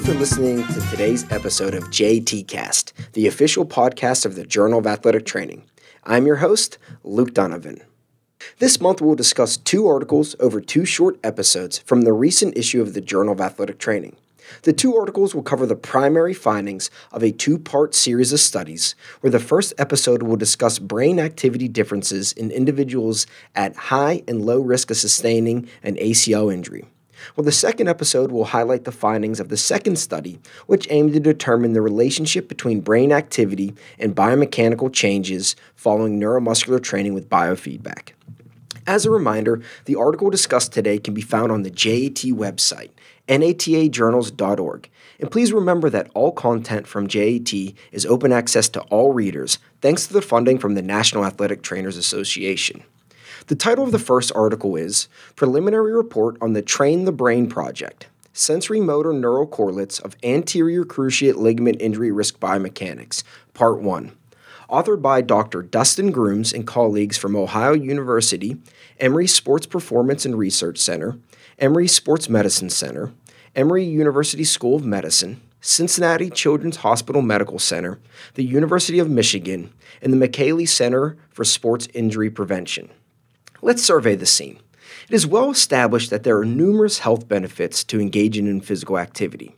you for listening to today's episode of JTCast, the official podcast of the Journal of Athletic Training. I'm your host, Luke Donovan. This month, we'll discuss two articles over two short episodes from the recent issue of the Journal of Athletic Training. The two articles will cover the primary findings of a two part series of studies, where the first episode will discuss brain activity differences in individuals at high and low risk of sustaining an ACL injury. Well, the second episode will highlight the findings of the second study, which aimed to determine the relationship between brain activity and biomechanical changes following neuromuscular training with biofeedback. As a reminder, the article discussed today can be found on the JAT website, natajournals.org. And please remember that all content from JAT is open access to all readers, thanks to the funding from the National Athletic Trainers Association. The title of the first article is Preliminary Report on the Train the Brain Project Sensory Motor Neural Correlates of Anterior Cruciate Ligament Injury Risk Biomechanics, Part 1 authored by Dr. Dustin Grooms and colleagues from Ohio University, Emory Sports Performance and Research Center, Emory Sports Medicine Center, Emory University School of Medicine, Cincinnati Children's Hospital Medical Center, the University of Michigan, and the Micheli Center for Sports Injury Prevention. Let's survey the scene. It is well established that there are numerous health benefits to engaging in physical activity.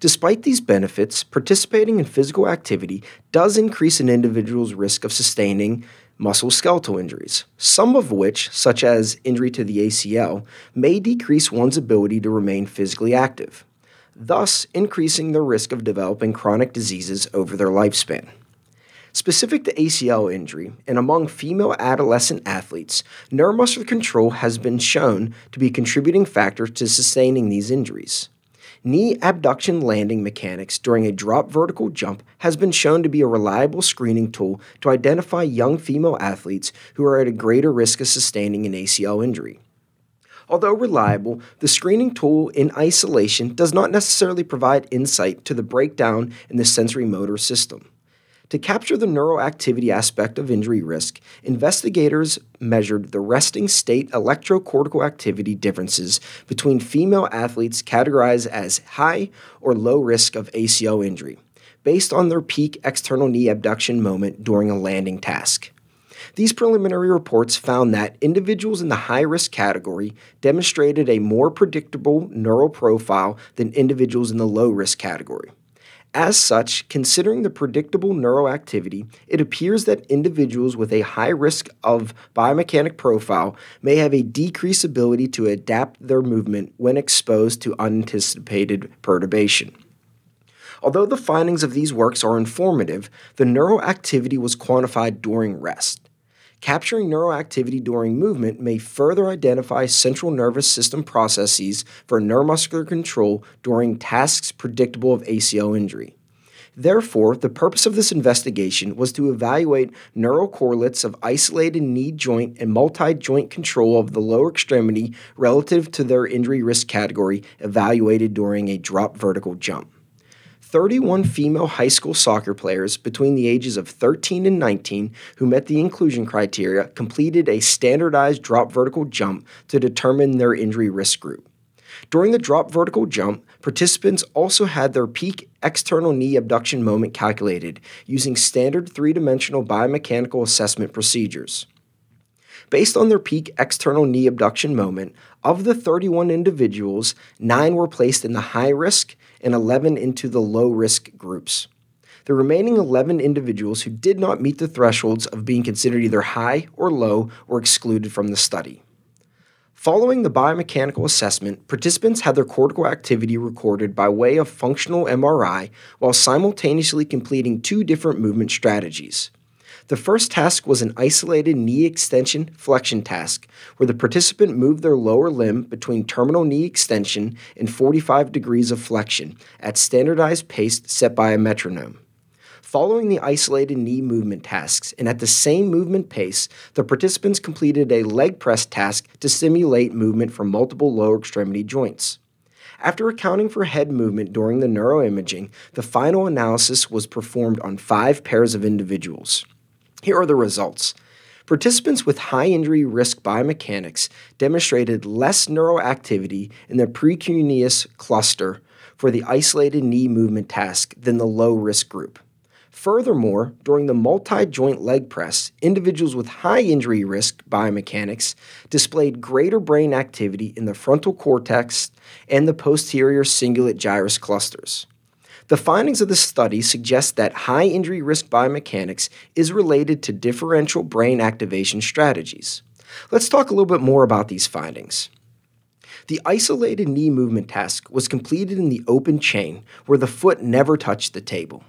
Despite these benefits, participating in physical activity does increase an individual's risk of sustaining musculoskeletal injuries, some of which, such as injury to the ACL, may decrease one's ability to remain physically active, thus increasing the risk of developing chronic diseases over their lifespan. Specific to ACL injury, and among female adolescent athletes, neuromuscular control has been shown to be a contributing factor to sustaining these injuries. Knee abduction landing mechanics during a drop vertical jump has been shown to be a reliable screening tool to identify young female athletes who are at a greater risk of sustaining an ACL injury. Although reliable, the screening tool in isolation does not necessarily provide insight to the breakdown in the sensory motor system. To capture the neuroactivity aspect of injury risk, investigators measured the resting state electrocortical activity differences between female athletes categorized as high or low risk of ACL injury, based on their peak external knee abduction moment during a landing task. These preliminary reports found that individuals in the high risk category demonstrated a more predictable neural profile than individuals in the low risk category. As such, considering the predictable neuroactivity, it appears that individuals with a high risk of biomechanic profile may have a decreased ability to adapt their movement when exposed to unanticipated perturbation. Although the findings of these works are informative, the neuroactivity was quantified during rest. Capturing neuroactivity during movement may further identify central nervous system processes for neuromuscular control during tasks predictable of ACL injury. Therefore, the purpose of this investigation was to evaluate neural correlates of isolated knee joint and multi joint control of the lower extremity relative to their injury risk category evaluated during a drop vertical jump. 31 female high school soccer players between the ages of 13 and 19 who met the inclusion criteria completed a standardized drop vertical jump to determine their injury risk group. During the drop vertical jump, participants also had their peak external knee abduction moment calculated using standard three dimensional biomechanical assessment procedures. Based on their peak external knee abduction moment, of the 31 individuals, nine were placed in the high risk and 11 into the low risk groups. The remaining 11 individuals who did not meet the thresholds of being considered either high or low were excluded from the study. Following the biomechanical assessment, participants had their cortical activity recorded by way of functional MRI while simultaneously completing two different movement strategies. The first task was an isolated knee extension flexion task, where the participant moved their lower limb between terminal knee extension and 45 degrees of flexion at standardized pace set by a metronome. Following the isolated knee movement tasks and at the same movement pace, the participants completed a leg press task to simulate movement from multiple lower extremity joints. After accounting for head movement during the neuroimaging, the final analysis was performed on five pairs of individuals. Here are the results. Participants with high injury risk biomechanics demonstrated less neuroactivity in the precuneus cluster for the isolated knee movement task than the low risk group. Furthermore, during the multi joint leg press, individuals with high injury risk biomechanics displayed greater brain activity in the frontal cortex and the posterior cingulate gyrus clusters. The findings of the study suggest that high injury risk biomechanics is related to differential brain activation strategies. Let's talk a little bit more about these findings. The isolated knee movement task was completed in the open chain where the foot never touched the table.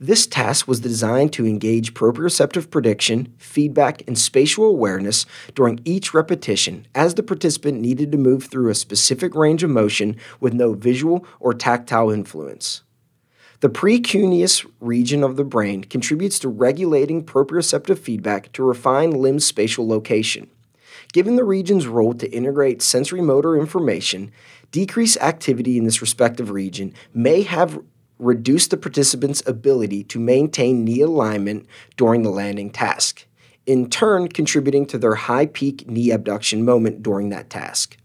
This task was designed to engage proprioceptive prediction, feedback, and spatial awareness during each repetition as the participant needed to move through a specific range of motion with no visual or tactile influence. The precuneus region of the brain contributes to regulating proprioceptive feedback to refine limb spatial location. Given the region's role to integrate sensory motor information, decreased activity in this respective region may have reduced the participant's ability to maintain knee alignment during the landing task, in turn, contributing to their high peak knee abduction moment during that task.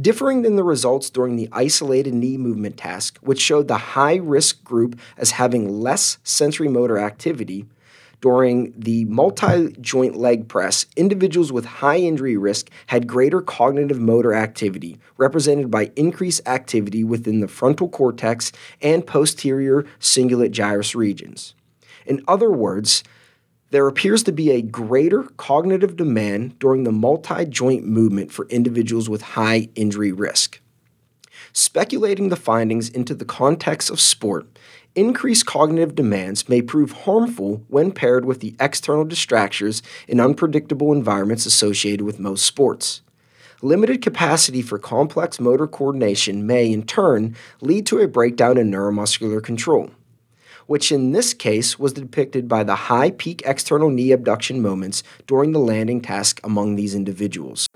Differing than the results during the isolated knee movement task, which showed the high risk group as having less sensory motor activity, during the multi joint leg press, individuals with high injury risk had greater cognitive motor activity, represented by increased activity within the frontal cortex and posterior cingulate gyrus regions. In other words, there appears to be a greater cognitive demand during the multi joint movement for individuals with high injury risk. Speculating the findings into the context of sport, increased cognitive demands may prove harmful when paired with the external distractors in unpredictable environments associated with most sports. Limited capacity for complex motor coordination may, in turn, lead to a breakdown in neuromuscular control, which in this case was depicted by the high peak external knee abduction moments during the landing task among these individuals.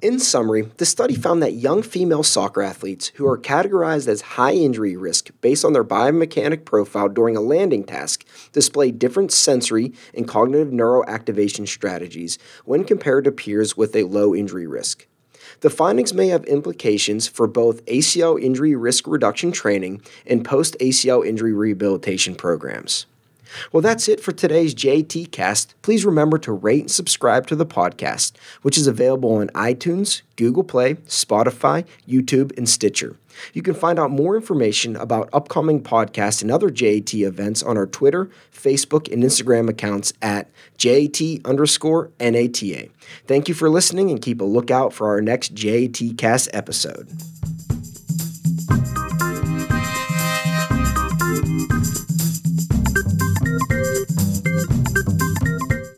In summary, the study found that young female soccer athletes who are categorized as high injury risk based on their biomechanic profile during a landing task display different sensory and cognitive neuroactivation strategies when compared to peers with a low injury risk. The findings may have implications for both ACL injury risk reduction training and post ACL injury rehabilitation programs. Well, that's it for today's JT Cast. Please remember to rate and subscribe to the podcast, which is available on iTunes, Google Play, Spotify, YouTube, and Stitcher. You can find out more information about upcoming podcasts and other JAT events on our Twitter, Facebook, and Instagram accounts at JAT underscore NATA. Thank you for listening and keep a lookout for our next JAT Cast episode.